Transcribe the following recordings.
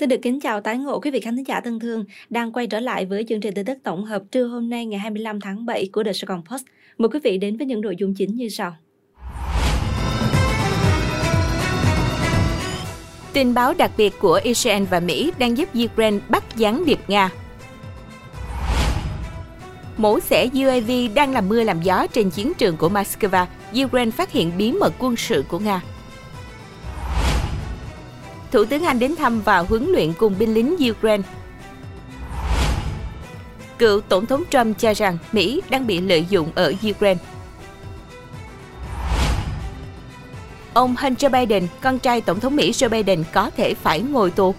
Xin được kính chào tái ngộ quý vị khán giả thân thương đang quay trở lại với chương trình tin tức tổng hợp trưa hôm nay ngày 25 tháng 7 của The Sài Gòn Post. Mời quý vị đến với những nội dung chính như sau. Tin báo đặc biệt của Israel và Mỹ đang giúp Ukraine bắt gián điệp Nga. Mẫu xẻ UAV đang làm mưa làm gió trên chiến trường của Moscow. Ukraine phát hiện bí mật quân sự của Nga. Thủ tướng Anh đến thăm và huấn luyện cùng binh lính Ukraine. Cựu Tổng thống Trump cho rằng Mỹ đang bị lợi dụng ở Ukraine. Ông Hunter Biden, con trai Tổng thống Mỹ Joe Biden có thể phải ngồi tù.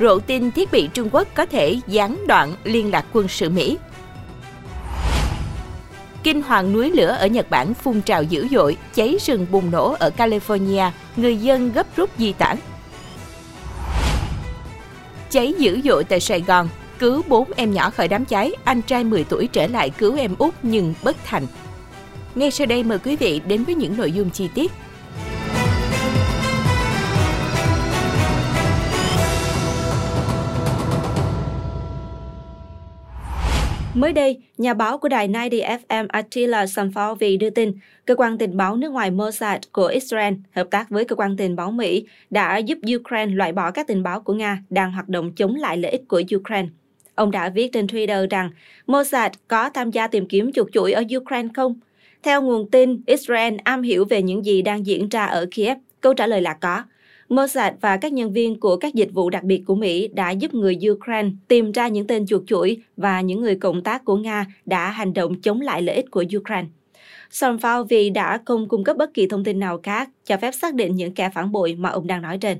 Rộ tin thiết bị Trung Quốc có thể gián đoạn liên lạc quân sự Mỹ. Kinh hoàng núi lửa ở Nhật Bản phun trào dữ dội, cháy rừng bùng nổ ở California, người dân gấp rút di tản. Cháy dữ dội tại Sài Gòn, cứu 4 em nhỏ khỏi đám cháy, anh trai 10 tuổi trở lại cứu em út nhưng bất thành. Ngay sau đây mời quý vị đến với những nội dung chi tiết. Mới đây, nhà báo của đài 90 FM Attila Sanfovi đưa tin, cơ quan tình báo nước ngoài Mossad của Israel hợp tác với cơ quan tình báo Mỹ đã giúp Ukraine loại bỏ các tình báo của Nga đang hoạt động chống lại lợi ích của Ukraine. Ông đã viết trên Twitter rằng Mossad có tham gia tìm kiếm chuột chuỗi ở Ukraine không? Theo nguồn tin, Israel am hiểu về những gì đang diễn ra ở Kiev. Câu trả lời là có. Mossad và các nhân viên của các dịch vụ đặc biệt của Mỹ đã giúp người Ukraine tìm ra những tên chuột chuỗi và những người cộng tác của Nga đã hành động chống lại lợi ích của Ukraine. Son vì đã không cung cấp bất kỳ thông tin nào khác cho phép xác định những kẻ phản bội mà ông đang nói trên.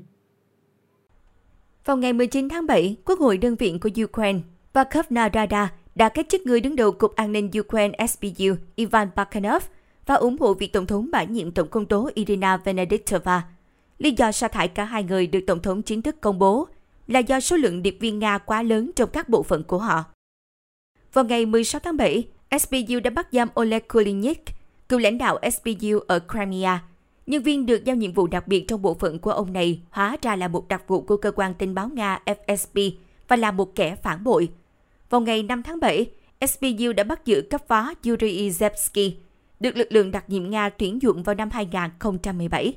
Vào ngày 19 tháng 7, Quốc hội đơn viện của Ukraine Vakovna Rada đã cách chức người đứng đầu Cục An ninh Ukraine SBU Ivan Bakhanov và ủng hộ việc Tổng thống bãi nhiệm Tổng công tố Irina Venediktova – Lý do sa thải cả hai người được Tổng thống chính thức công bố là do số lượng điệp viên Nga quá lớn trong các bộ phận của họ. Vào ngày 16 tháng 7, SBU đã bắt giam Oleg Kulinik, cựu lãnh đạo SBU ở Crimea. Nhân viên được giao nhiệm vụ đặc biệt trong bộ phận của ông này hóa ra là một đặc vụ của cơ quan tình báo Nga FSB và là một kẻ phản bội. Vào ngày 5 tháng 7, SBU đã bắt giữ cấp phó Yuri Zepsky, được lực lượng đặc nhiệm Nga tuyển dụng vào năm 2017.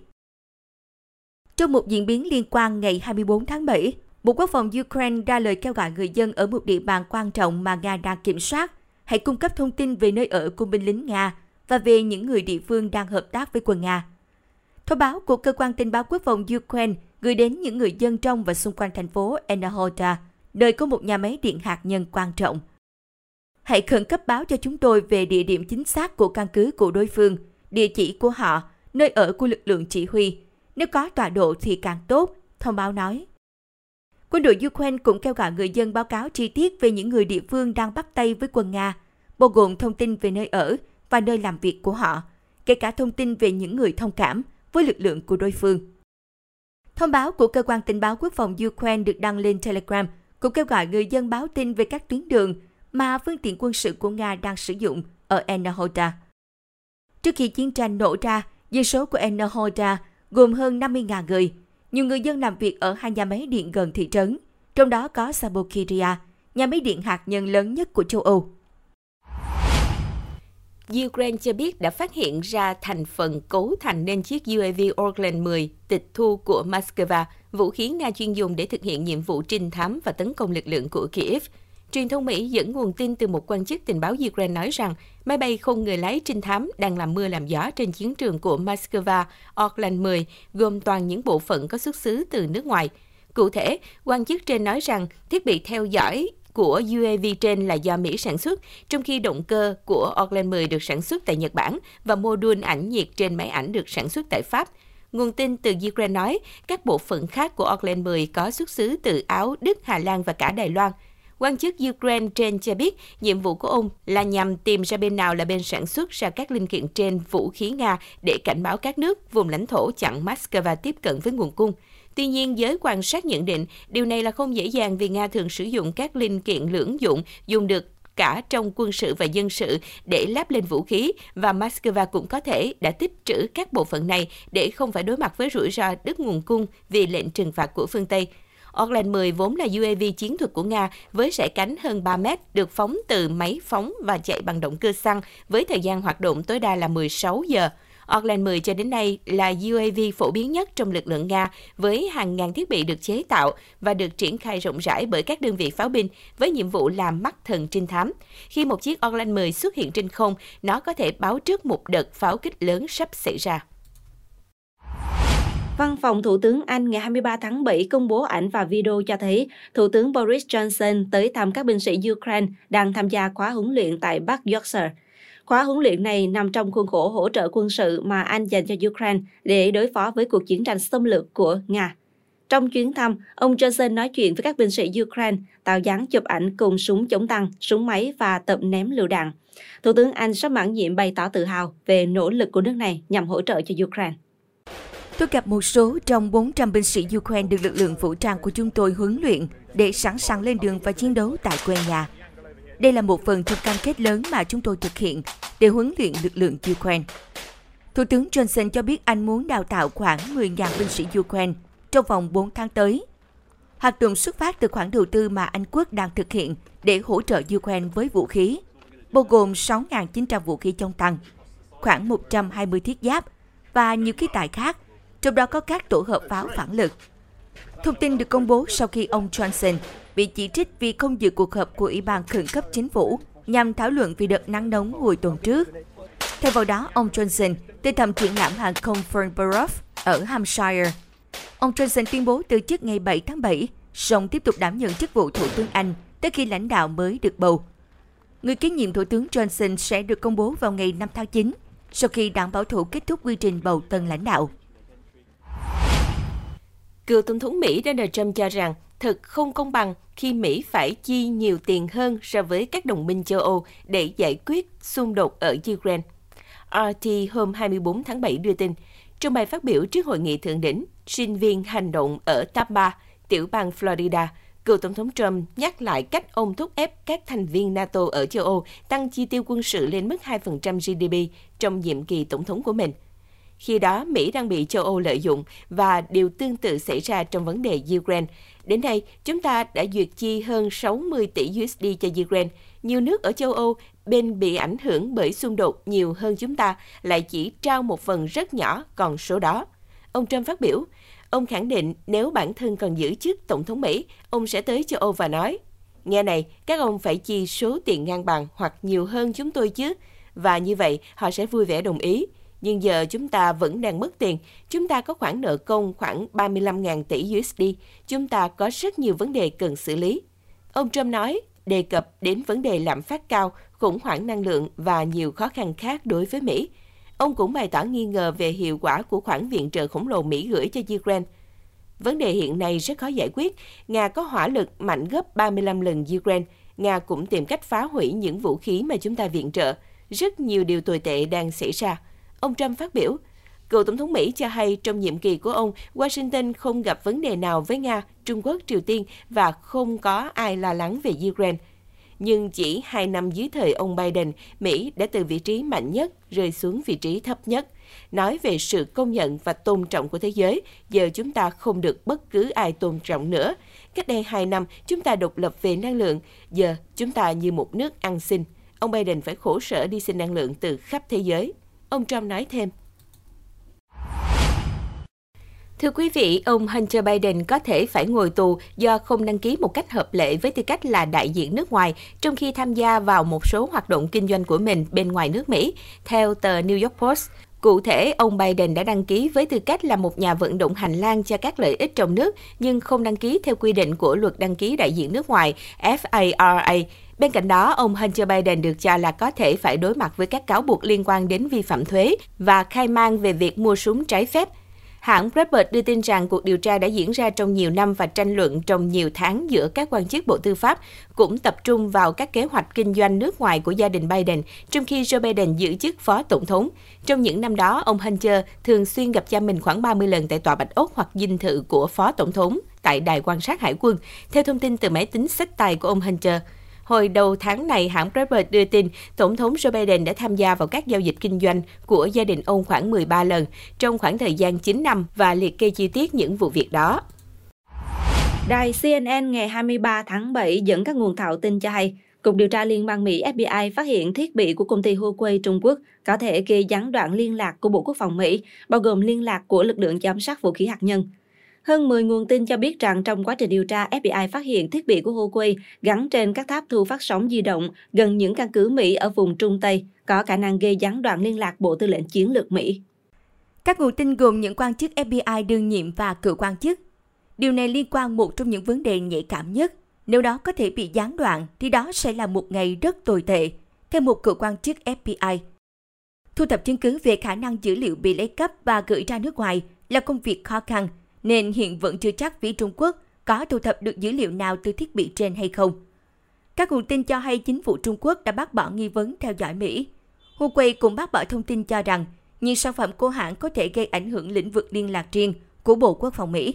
Trong một diễn biến liên quan ngày 24 tháng 7, Bộ Quốc phòng Ukraine ra lời kêu gọi người dân ở một địa bàn quan trọng mà Nga đang kiểm soát hãy cung cấp thông tin về nơi ở của binh lính Nga và về những người địa phương đang hợp tác với quân Nga. Thông báo của Cơ quan tình báo quốc phòng Ukraine gửi đến những người dân trong và xung quanh thành phố Enahota, nơi có một nhà máy điện hạt nhân quan trọng. Hãy khẩn cấp báo cho chúng tôi về địa điểm chính xác của căn cứ của đối phương, địa chỉ của họ, nơi ở của lực lượng chỉ huy, nếu có tọa độ thì càng tốt, thông báo nói. Quân đội Ukraine cũng kêu gọi người dân báo cáo chi tiết về những người địa phương đang bắt tay với quân Nga, bao gồm thông tin về nơi ở và nơi làm việc của họ, kể cả thông tin về những người thông cảm với lực lượng của đối phương. Thông báo của Cơ quan tình báo quốc phòng Ukraine được đăng lên Telegram cũng kêu gọi người dân báo tin về các tuyến đường mà phương tiện quân sự của Nga đang sử dụng ở Enerhoda. Trước khi chiến tranh nổ ra, dân số của Enerhoda gồm hơn 50.000 người. Nhiều người dân làm việc ở hai nhà máy điện gần thị trấn, trong đó có Sabokiria, nhà máy điện hạt nhân lớn nhất của châu Âu. Ukraine cho biết đã phát hiện ra thành phần cấu thành nên chiếc UAV Orlan 10 tịch thu của Moscow, vũ khí Nga chuyên dùng để thực hiện nhiệm vụ trinh thám và tấn công lực lượng của Kiev. Truyền thông Mỹ dẫn nguồn tin từ một quan chức tình báo Ukraine nói rằng máy bay không người lái trinh thám đang làm mưa làm gió trên chiến trường của Moscow Orlan 10, gồm toàn những bộ phận có xuất xứ từ nước ngoài. Cụ thể, quan chức trên nói rằng thiết bị theo dõi của UAV trên là do Mỹ sản xuất, trong khi động cơ của Orlan 10 được sản xuất tại Nhật Bản và mô đun ảnh nhiệt trên máy ảnh được sản xuất tại Pháp. Nguồn tin từ Ukraine nói, các bộ phận khác của Orlan 10 có xuất xứ từ Áo, Đức, Hà Lan và cả Đài Loan. Quan chức Ukraine trên cho biết nhiệm vụ của ông là nhằm tìm ra bên nào là bên sản xuất ra các linh kiện trên vũ khí Nga để cảnh báo các nước, vùng lãnh thổ chặn Moscow tiếp cận với nguồn cung. Tuy nhiên, giới quan sát nhận định điều này là không dễ dàng vì Nga thường sử dụng các linh kiện lưỡng dụng dùng được cả trong quân sự và dân sự để lắp lên vũ khí và Moscow cũng có thể đã tích trữ các bộ phận này để không phải đối mặt với rủi ro đứt nguồn cung vì lệnh trừng phạt của phương Tây. Orlan 10 vốn là UAV chiến thuật của Nga với sải cánh hơn 3 mét, được phóng từ máy phóng và chạy bằng động cơ xăng với thời gian hoạt động tối đa là 16 giờ. Orlan 10 cho đến nay là UAV phổ biến nhất trong lực lượng Nga với hàng ngàn thiết bị được chế tạo và được triển khai rộng rãi bởi các đơn vị pháo binh với nhiệm vụ làm mắt thần trinh thám. Khi một chiếc Orlan 10 xuất hiện trên không, nó có thể báo trước một đợt pháo kích lớn sắp xảy ra. Văn phòng Thủ tướng Anh ngày 23 tháng 7 công bố ảnh và video cho thấy Thủ tướng Boris Johnson tới thăm các binh sĩ Ukraine đang tham gia khóa huấn luyện tại Bắc Yorkshire. Khóa huấn luyện này nằm trong khuôn khổ hỗ trợ quân sự mà Anh dành cho Ukraine để đối phó với cuộc chiến tranh xâm lược của Nga. Trong chuyến thăm, ông Johnson nói chuyện với các binh sĩ Ukraine, tạo dáng chụp ảnh cùng súng chống tăng, súng máy và tập ném lựu đạn. Thủ tướng Anh sắp mãn nhiệm bày tỏ tự hào về nỗ lực của nước này nhằm hỗ trợ cho Ukraine. Tôi gặp một số trong 400 binh sĩ Ukraine được lực lượng vũ trang của chúng tôi huấn luyện để sẵn sàng lên đường và chiến đấu tại quê nhà. Đây là một phần trong cam kết lớn mà chúng tôi thực hiện để huấn luyện lực lượng Ukraine. Thủ tướng Johnson cho biết anh muốn đào tạo khoảng 10.000 binh sĩ Ukraine trong vòng 4 tháng tới. Hoạt động xuất phát từ khoản đầu tư mà Anh quốc đang thực hiện để hỗ trợ Ukraine với vũ khí, bao gồm 6.900 vũ khí chống tăng, khoảng 120 thiết giáp và nhiều khí tài khác trong đó có các tổ hợp pháo phản lực. Thông tin được công bố sau khi ông Johnson bị chỉ trích vì không dự cuộc họp của Ủy ban khẩn cấp chính phủ nhằm thảo luận về đợt nắng nóng hồi tuần trước. Thay vào đó, ông Johnson tới thăm triển lãm hàng không Fernborough ở Hampshire. Ông Johnson tuyên bố từ chức ngày 7 tháng 7, song tiếp tục đảm nhận chức vụ Thủ tướng Anh tới khi lãnh đạo mới được bầu. Người kế nhiệm Thủ tướng Johnson sẽ được công bố vào ngày 5 tháng 9, sau khi đảng bảo thủ kết thúc quy trình bầu tân lãnh đạo. Cựu Tổng thống Mỹ Donald Trump cho rằng thật không công bằng khi Mỹ phải chi nhiều tiền hơn so với các đồng minh châu Âu để giải quyết xung đột ở Ukraine. RT hôm 24 tháng 7 đưa tin, trong bài phát biểu trước hội nghị thượng đỉnh, sinh viên hành động ở Tampa, tiểu bang Florida, cựu Tổng thống Trump nhắc lại cách ông thúc ép các thành viên NATO ở châu Âu tăng chi tiêu quân sự lên mức 2% GDP trong nhiệm kỳ tổng thống của mình – khi đó, Mỹ đang bị châu Âu lợi dụng và điều tương tự xảy ra trong vấn đề Ukraine. Đến nay, chúng ta đã duyệt chi hơn 60 tỷ USD cho Ukraine. Nhiều nước ở châu Âu bên bị ảnh hưởng bởi xung đột nhiều hơn chúng ta lại chỉ trao một phần rất nhỏ còn số đó. Ông Trump phát biểu, ông khẳng định nếu bản thân còn giữ chức Tổng thống Mỹ, ông sẽ tới châu Âu và nói, nghe này, các ông phải chi số tiền ngang bằng hoặc nhiều hơn chúng tôi chứ. Và như vậy, họ sẽ vui vẻ đồng ý nhưng giờ chúng ta vẫn đang mất tiền. Chúng ta có khoản nợ công khoảng 35.000 tỷ USD. Chúng ta có rất nhiều vấn đề cần xử lý. Ông Trump nói, đề cập đến vấn đề lạm phát cao, khủng hoảng năng lượng và nhiều khó khăn khác đối với Mỹ. Ông cũng bày tỏ nghi ngờ về hiệu quả của khoản viện trợ khổng lồ Mỹ gửi cho Ukraine. Vấn đề hiện nay rất khó giải quyết. Nga có hỏa lực mạnh gấp 35 lần Ukraine. Nga cũng tìm cách phá hủy những vũ khí mà chúng ta viện trợ. Rất nhiều điều tồi tệ đang xảy ra. Ông Trump phát biểu, cựu Tổng thống Mỹ cho hay trong nhiệm kỳ của ông, Washington không gặp vấn đề nào với Nga, Trung Quốc, Triều Tiên và không có ai lo lắng về Ukraine. Nhưng chỉ hai năm dưới thời ông Biden, Mỹ đã từ vị trí mạnh nhất rơi xuống vị trí thấp nhất. Nói về sự công nhận và tôn trọng của thế giới, giờ chúng ta không được bất cứ ai tôn trọng nữa. Cách đây hai năm, chúng ta độc lập về năng lượng, giờ chúng ta như một nước ăn xin. Ông Biden phải khổ sở đi xin năng lượng từ khắp thế giới. Ông Trump nói thêm. Thưa quý vị, ông Hunter Biden có thể phải ngồi tù do không đăng ký một cách hợp lệ với tư cách là đại diện nước ngoài, trong khi tham gia vào một số hoạt động kinh doanh của mình bên ngoài nước Mỹ, theo tờ New York Post. Cụ thể, ông Biden đã đăng ký với tư cách là một nhà vận động hành lang cho các lợi ích trong nước, nhưng không đăng ký theo quy định của luật đăng ký đại diện nước ngoài FARA Bên cạnh đó, ông Hunter Biden được cho là có thể phải đối mặt với các cáo buộc liên quan đến vi phạm thuế và khai mang về việc mua súng trái phép. Hãng Breitbart đưa tin rằng cuộc điều tra đã diễn ra trong nhiều năm và tranh luận trong nhiều tháng giữa các quan chức Bộ Tư pháp cũng tập trung vào các kế hoạch kinh doanh nước ngoài của gia đình Biden, trong khi Joe Biden giữ chức phó tổng thống. Trong những năm đó, ông Hunter thường xuyên gặp cha mình khoảng 30 lần tại tòa Bạch Ốc hoặc dinh thự của phó tổng thống tại đài quan sát hải quân, theo thông tin từ máy tính sách tay của ông Hunter. Hồi đầu tháng này, hãng Breitbart đưa tin Tổng thống Joe Biden đã tham gia vào các giao dịch kinh doanh của gia đình ông khoảng 13 lần trong khoảng thời gian 9 năm và liệt kê chi tiết những vụ việc đó. Đài CNN ngày 23 tháng 7 dẫn các nguồn thạo tin cho hay, Cục điều tra Liên bang Mỹ FBI phát hiện thiết bị của công ty Huawei Trung Quốc có thể ghi gián đoạn liên lạc của Bộ Quốc phòng Mỹ, bao gồm liên lạc của lực lượng giám sát vũ khí hạt nhân. Hơn 10 nguồn tin cho biết rằng trong quá trình điều tra, FBI phát hiện thiết bị của Huawei gắn trên các tháp thu phát sóng di động gần những căn cứ Mỹ ở vùng Trung Tây, có khả năng gây gián đoạn liên lạc Bộ Tư lệnh Chiến lược Mỹ. Các nguồn tin gồm những quan chức FBI đương nhiệm và cựu quan chức. Điều này liên quan một trong những vấn đề nhạy cảm nhất. Nếu đó có thể bị gián đoạn, thì đó sẽ là một ngày rất tồi tệ, theo một cựu quan chức FBI. Thu thập chứng cứ về khả năng dữ liệu bị lấy cắp và gửi ra nước ngoài là công việc khó khăn, nên hiện vẫn chưa chắc phía Trung Quốc có thu thập được dữ liệu nào từ thiết bị trên hay không. Các nguồn tin cho hay chính phủ Trung Quốc đã bác bỏ nghi vấn theo dõi Mỹ. Huawei cũng bác bỏ thông tin cho rằng những sản phẩm của hãng có thể gây ảnh hưởng lĩnh vực liên lạc riêng của Bộ Quốc phòng Mỹ.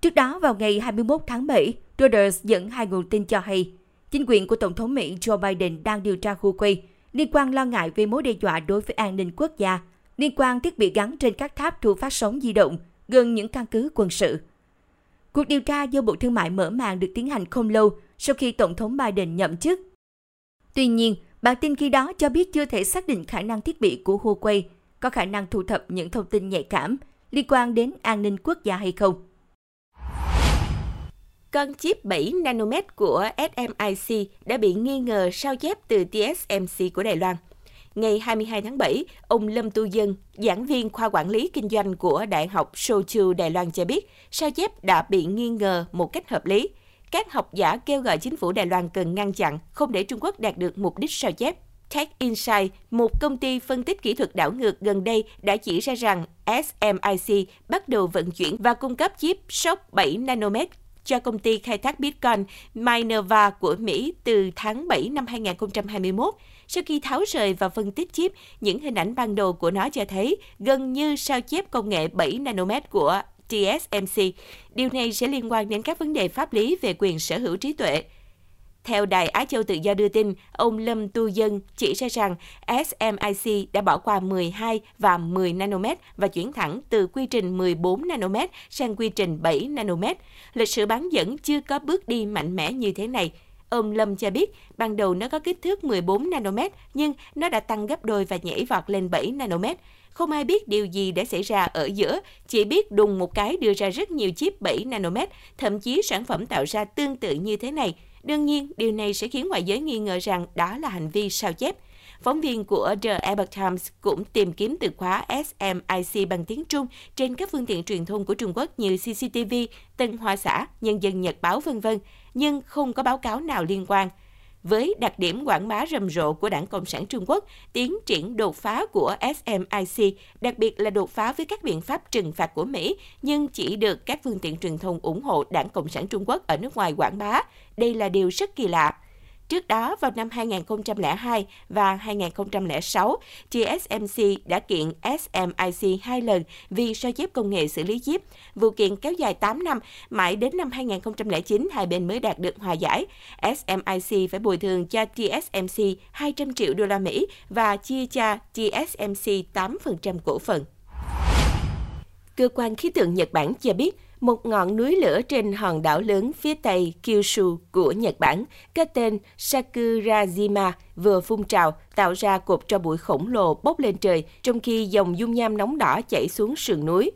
Trước đó, vào ngày 21 tháng 7, Reuters dẫn hai nguồn tin cho hay, chính quyền của Tổng thống Mỹ Joe Biden đang điều tra Huawei liên quan lo ngại về mối đe dọa đối với an ninh quốc gia, liên quan thiết bị gắn trên các tháp thu phát sóng di động gần những căn cứ quân sự. Cuộc điều tra do Bộ Thương mại mở màn được tiến hành không lâu sau khi Tổng thống Biden nhậm chức. Tuy nhiên, bản tin khi đó cho biết chưa thể xác định khả năng thiết bị của Huawei có khả năng thu thập những thông tin nhạy cảm liên quan đến an ninh quốc gia hay không. Con chip 7 nanomet của SMIC đã bị nghi ngờ sao chép từ TSMC của Đài Loan. Ngày 22 tháng 7, ông Lâm Tu Dân, giảng viên khoa quản lý kinh doanh của Đại học Sochu Đài Loan cho biết, sao chép đã bị nghi ngờ một cách hợp lý. Các học giả kêu gọi chính phủ Đài Loan cần ngăn chặn, không để Trung Quốc đạt được mục đích sao chép. Tech Insight, một công ty phân tích kỹ thuật đảo ngược gần đây đã chỉ ra rằng SMIC bắt đầu vận chuyển và cung cấp chip SOC 7 nanomet cho công ty khai thác Bitcoin Minerva của Mỹ từ tháng 7 năm 2021. Sau khi tháo rời và phân tích chip, những hình ảnh ban đầu của nó cho thấy gần như sao chép công nghệ 7 nanomet của TSMC. Điều này sẽ liên quan đến các vấn đề pháp lý về quyền sở hữu trí tuệ. Theo Đài Á Châu Tự do đưa tin, ông Lâm Tu Dân chỉ ra rằng SMIC đã bỏ qua 12 và 10 nanomet và chuyển thẳng từ quy trình 14 nanomet sang quy trình 7 nanomet. Lịch sử bán dẫn chưa có bước đi mạnh mẽ như thế này. Ông Lâm cho biết, ban đầu nó có kích thước 14 nanomet, nhưng nó đã tăng gấp đôi và nhảy vọt lên 7 nanomet. Không ai biết điều gì đã xảy ra ở giữa, chỉ biết đùng một cái đưa ra rất nhiều chip 7 nanomet, thậm chí sản phẩm tạo ra tương tự như thế này – Đương nhiên, điều này sẽ khiến ngoại giới nghi ngờ rằng đó là hành vi sao chép. Phóng viên của The Epoch Times cũng tìm kiếm từ khóa SMIC bằng tiếng Trung trên các phương tiện truyền thông của Trung Quốc như CCTV, Tân Hoa Xã, Nhân dân Nhật Báo v.v. nhưng không có báo cáo nào liên quan. Với đặc điểm quảng bá rầm rộ của Đảng Cộng sản Trung Quốc, tiến triển đột phá của SMIC, đặc biệt là đột phá với các biện pháp trừng phạt của Mỹ, nhưng chỉ được các phương tiện truyền thông ủng hộ Đảng Cộng sản Trung Quốc ở nước ngoài quảng bá. Đây là điều rất kỳ lạ. Trước đó, vào năm 2002 và 2006, TSMC đã kiện SMIC hai lần vì sao chép công nghệ xử lý chip. Vụ kiện kéo dài 8 năm, mãi đến năm 2009 hai bên mới đạt được hòa giải. SMIC phải bồi thường cho TSMC 200 triệu đô la Mỹ và chia cho TSMC 8% cổ phần. Cơ quan khí tượng Nhật Bản cho biết, một ngọn núi lửa trên hòn đảo lớn phía tây Kyushu của Nhật Bản, có tên Sakurajima, vừa phun trào, tạo ra cột cho bụi khổng lồ bốc lên trời, trong khi dòng dung nham nóng đỏ chảy xuống sườn núi.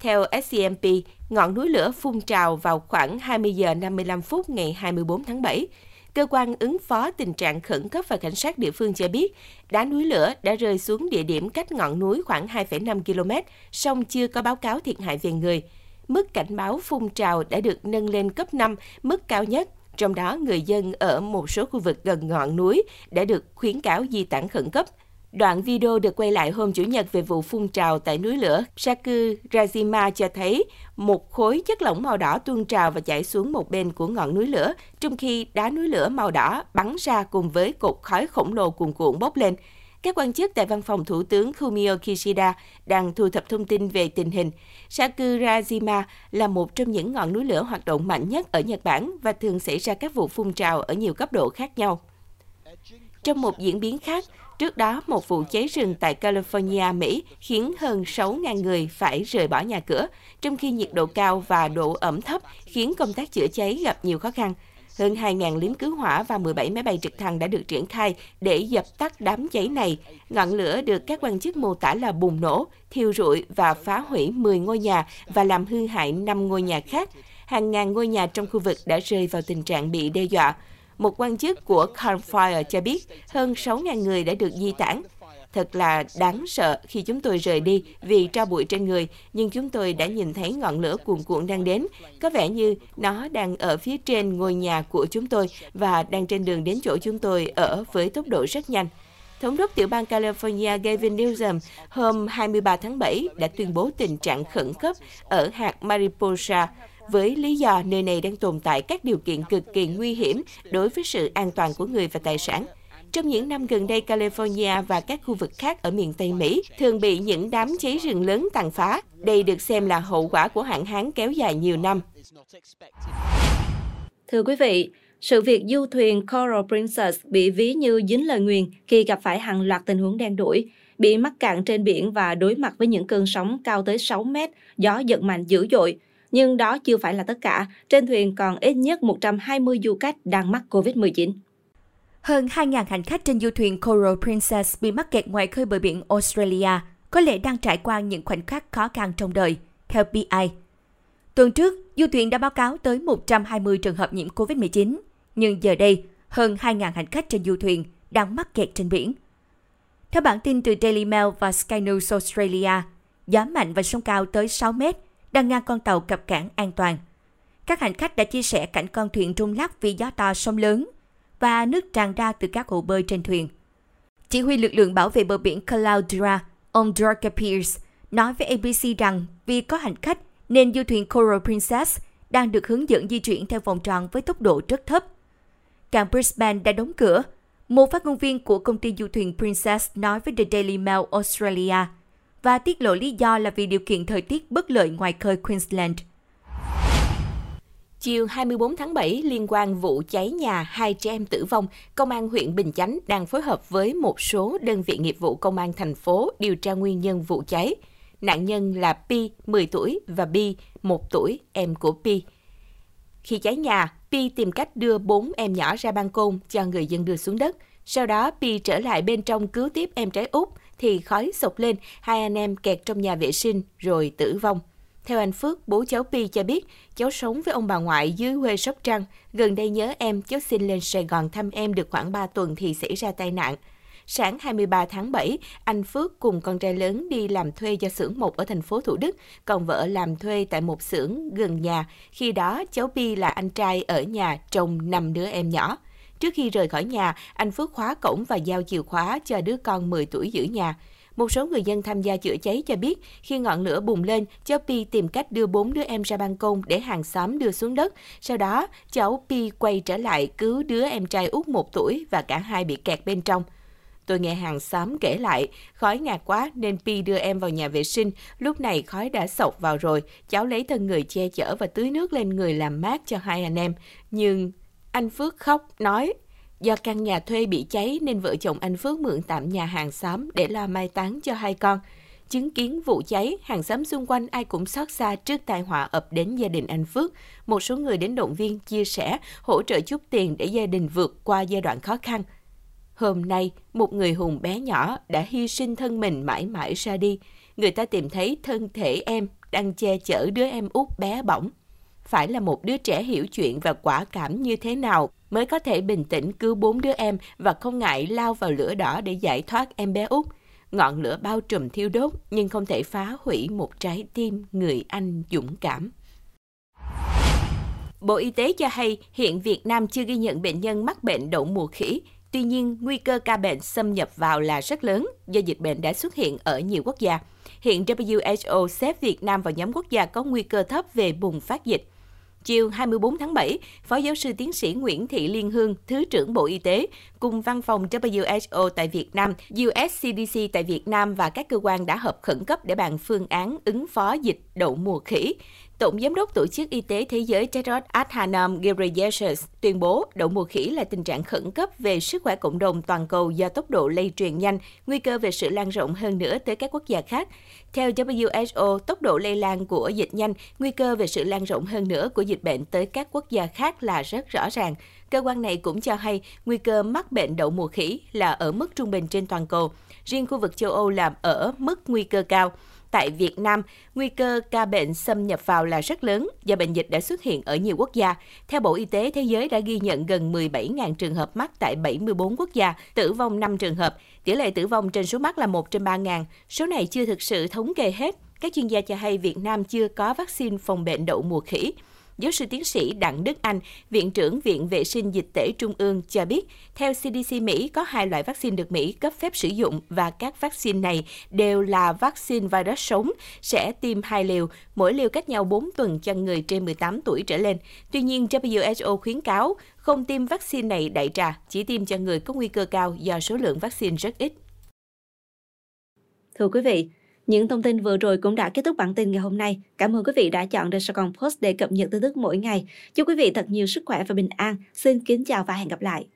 Theo SCMP, ngọn núi lửa phun trào vào khoảng 20 giờ 55 phút ngày 24 tháng 7. Cơ quan ứng phó tình trạng khẩn cấp và cảnh sát địa phương cho biết, đá núi lửa đã rơi xuống địa điểm cách ngọn núi khoảng 2,5 km, song chưa có báo cáo thiệt hại về người mức cảnh báo phun trào đã được nâng lên cấp 5, mức cao nhất. Trong đó, người dân ở một số khu vực gần ngọn núi đã được khuyến cáo di tản khẩn cấp. Đoạn video được quay lại hôm Chủ nhật về vụ phun trào tại núi lửa Sakurajima cho thấy một khối chất lỏng màu đỏ tuôn trào và chảy xuống một bên của ngọn núi lửa, trong khi đá núi lửa màu đỏ bắn ra cùng với cột khói khổng lồ cuồn cuộn bốc lên các quan chức tại văn phòng Thủ tướng Fumio Kishida đang thu thập thông tin về tình hình. Sakurajima là một trong những ngọn núi lửa hoạt động mạnh nhất ở Nhật Bản và thường xảy ra các vụ phun trào ở nhiều cấp độ khác nhau. Trong một diễn biến khác, Trước đó, một vụ cháy rừng tại California, Mỹ khiến hơn 6.000 người phải rời bỏ nhà cửa, trong khi nhiệt độ cao và độ ẩm thấp khiến công tác chữa cháy gặp nhiều khó khăn. Hơn 2.000 lính cứu hỏa và 17 máy bay trực thăng đã được triển khai để dập tắt đám cháy này. Ngọn lửa được các quan chức mô tả là bùng nổ, thiêu rụi và phá hủy 10 ngôi nhà và làm hư hại 5 ngôi nhà khác. Hàng ngàn ngôi nhà trong khu vực đã rơi vào tình trạng bị đe dọa. Một quan chức của Calm Fire cho biết hơn 6.000 người đã được di tản. Thật là đáng sợ khi chúng tôi rời đi vì tra bụi trên người, nhưng chúng tôi đã nhìn thấy ngọn lửa cuồn cuộn đang đến. Có vẻ như nó đang ở phía trên ngôi nhà của chúng tôi và đang trên đường đến chỗ chúng tôi ở với tốc độ rất nhanh. Thống đốc tiểu bang California Gavin Newsom hôm 23 tháng 7 đã tuyên bố tình trạng khẩn cấp ở hạt Mariposa, với lý do nơi này đang tồn tại các điều kiện cực kỳ nguy hiểm đối với sự an toàn của người và tài sản. Trong những năm gần đây, California và các khu vực khác ở miền Tây Mỹ thường bị những đám cháy rừng lớn tàn phá. Đây được xem là hậu quả của hạn hán kéo dài nhiều năm. Thưa quý vị, sự việc du thuyền Coral Princess bị ví như dính lời nguyền khi gặp phải hàng loạt tình huống đen đuổi, bị mắc cạn trên biển và đối mặt với những cơn sóng cao tới 6 mét, gió giật mạnh dữ dội, nhưng đó chưa phải là tất cả. Trên thuyền còn ít nhất 120 du khách đang mắc COVID-19. Hơn 2.000 hành khách trên du thuyền Coral Princess bị mắc kẹt ngoài khơi bờ biển Australia, có lẽ đang trải qua những khoảnh khắc khó khăn trong đời, theo PI. Tuần trước, du thuyền đã báo cáo tới 120 trường hợp nhiễm COVID-19, nhưng giờ đây, hơn 2.000 hành khách trên du thuyền đang mắc kẹt trên biển. Theo bản tin từ Daily Mail và Sky News Australia, gió mạnh và sóng cao tới 6 mét đang ngăn con tàu cập cảng an toàn. Các hành khách đã chia sẻ cảnh con thuyền rung lắc vì gió to sóng lớn và nước tràn ra từ các hồ bơi trên thuyền. Chỉ huy lực lượng bảo vệ bờ biển Caloundra, ông Dorka Pierce, nói với ABC rằng vì có hành khách nên du thuyền Coral Princess đang được hướng dẫn di chuyển theo vòng tròn với tốc độ rất thấp. Cảng Brisbane đã đóng cửa. Một phát ngôn viên của công ty du thuyền Princess nói với The Daily Mail Australia – và tiết lộ lý do là vì điều kiện thời tiết bất lợi ngoài khơi Queensland. Chiều 24 tháng 7, liên quan vụ cháy nhà hai trẻ em tử vong, Công an huyện Bình Chánh đang phối hợp với một số đơn vị nghiệp vụ Công an thành phố điều tra nguyên nhân vụ cháy. Nạn nhân là Pi, 10 tuổi, và Bi, 1 tuổi, em của Pi. Khi cháy nhà, Pi tìm cách đưa bốn em nhỏ ra ban công cho người dân đưa xuống đất. Sau đó, Pi trở lại bên trong cứu tiếp em trái út thì khói sộc lên, hai anh em kẹt trong nhà vệ sinh rồi tử vong. Theo anh Phước, bố cháu Pi cho biết, cháu sống với ông bà ngoại dưới quê Sóc Trăng. Gần đây nhớ em, cháu xin lên Sài Gòn thăm em được khoảng 3 tuần thì xảy ra tai nạn. Sáng 23 tháng 7, anh Phước cùng con trai lớn đi làm thuê cho xưởng một ở thành phố Thủ Đức, còn vợ làm thuê tại một xưởng gần nhà. Khi đó, cháu Pi là anh trai ở nhà trông năm đứa em nhỏ. Trước khi rời khỏi nhà, anh Phước khóa cổng và giao chìa khóa cho đứa con 10 tuổi giữ nhà. Một số người dân tham gia chữa cháy cho biết, khi ngọn lửa bùng lên, cháu Pi tìm cách đưa bốn đứa em ra ban công để hàng xóm đưa xuống đất. Sau đó, cháu Pi quay trở lại cứu đứa em trai út một tuổi và cả hai bị kẹt bên trong. Tôi nghe hàng xóm kể lại, khói ngạt quá nên Pi đưa em vào nhà vệ sinh. Lúc này khói đã sộc vào rồi, cháu lấy thân người che chở và tưới nước lên người làm mát cho hai anh em. Nhưng anh Phước khóc, nói, do căn nhà thuê bị cháy nên vợ chồng anh Phước mượn tạm nhà hàng xóm để lo mai táng cho hai con. Chứng kiến vụ cháy, hàng xóm xung quanh ai cũng xót xa trước tai họa ập đến gia đình anh Phước. Một số người đến động viên chia sẻ, hỗ trợ chút tiền để gia đình vượt qua giai đoạn khó khăn. Hôm nay, một người hùng bé nhỏ đã hy sinh thân mình mãi mãi ra đi. Người ta tìm thấy thân thể em đang che chở đứa em út bé bỏng phải là một đứa trẻ hiểu chuyện và quả cảm như thế nào mới có thể bình tĩnh cứu bốn đứa em và không ngại lao vào lửa đỏ để giải thoát em bé út. Ngọn lửa bao trùm thiêu đốt nhưng không thể phá hủy một trái tim người anh dũng cảm. Bộ Y tế cho hay hiện Việt Nam chưa ghi nhận bệnh nhân mắc bệnh đậu mùa khỉ. Tuy nhiên, nguy cơ ca bệnh xâm nhập vào là rất lớn do dịch bệnh đã xuất hiện ở nhiều quốc gia. Hiện WHO xếp Việt Nam vào nhóm quốc gia có nguy cơ thấp về bùng phát dịch. Chiều 24 tháng 7, Phó giáo sư tiến sĩ Nguyễn Thị Liên Hương, Thứ trưởng Bộ Y tế, cùng văn phòng WHO tại Việt Nam, USCDC tại Việt Nam và các cơ quan đã họp khẩn cấp để bàn phương án ứng phó dịch đậu mùa khỉ. Tổng Giám đốc Tổ chức Y tế Thế giới Tedros Adhanom Ghebreyesus tuyên bố đậu mùa khỉ là tình trạng khẩn cấp về sức khỏe cộng đồng toàn cầu do tốc độ lây truyền nhanh, nguy cơ về sự lan rộng hơn nữa tới các quốc gia khác. Theo WHO, tốc độ lây lan của dịch nhanh, nguy cơ về sự lan rộng hơn nữa của dịch bệnh tới các quốc gia khác là rất rõ ràng. Cơ quan này cũng cho hay nguy cơ mắc bệnh đậu mùa khỉ là ở mức trung bình trên toàn cầu. Riêng khu vực châu Âu làm ở mức nguy cơ cao tại Việt Nam, nguy cơ ca bệnh xâm nhập vào là rất lớn do bệnh dịch đã xuất hiện ở nhiều quốc gia. Theo Bộ Y tế, thế giới đã ghi nhận gần 17.000 trường hợp mắc tại 74 quốc gia, tử vong 5 trường hợp. Tỷ lệ tử vong trên số mắc là 1 trên 3.000. Số này chưa thực sự thống kê hết. Các chuyên gia cho hay Việt Nam chưa có vaccine phòng bệnh đậu mùa khỉ. Giáo sư tiến sĩ Đặng Đức Anh, Viện trưởng Viện Vệ sinh Dịch tễ Trung ương cho biết, theo CDC Mỹ có hai loại vaccine được Mỹ cấp phép sử dụng và các vaccine này đều là vaccine virus sống, sẽ tiêm hai liều, mỗi liều cách nhau 4 tuần cho người trên 18 tuổi trở lên. Tuy nhiên, WHO khuyến cáo không tiêm vaccine này đại trà, chỉ tiêm cho người có nguy cơ cao do số lượng vaccine rất ít. Thưa quý vị, những thông tin vừa rồi cũng đã kết thúc bản tin ngày hôm nay. Cảm ơn quý vị đã chọn The Sài Gòn Post để cập nhật tin tức mỗi ngày. Chúc quý vị thật nhiều sức khỏe và bình an. Xin kính chào và hẹn gặp lại.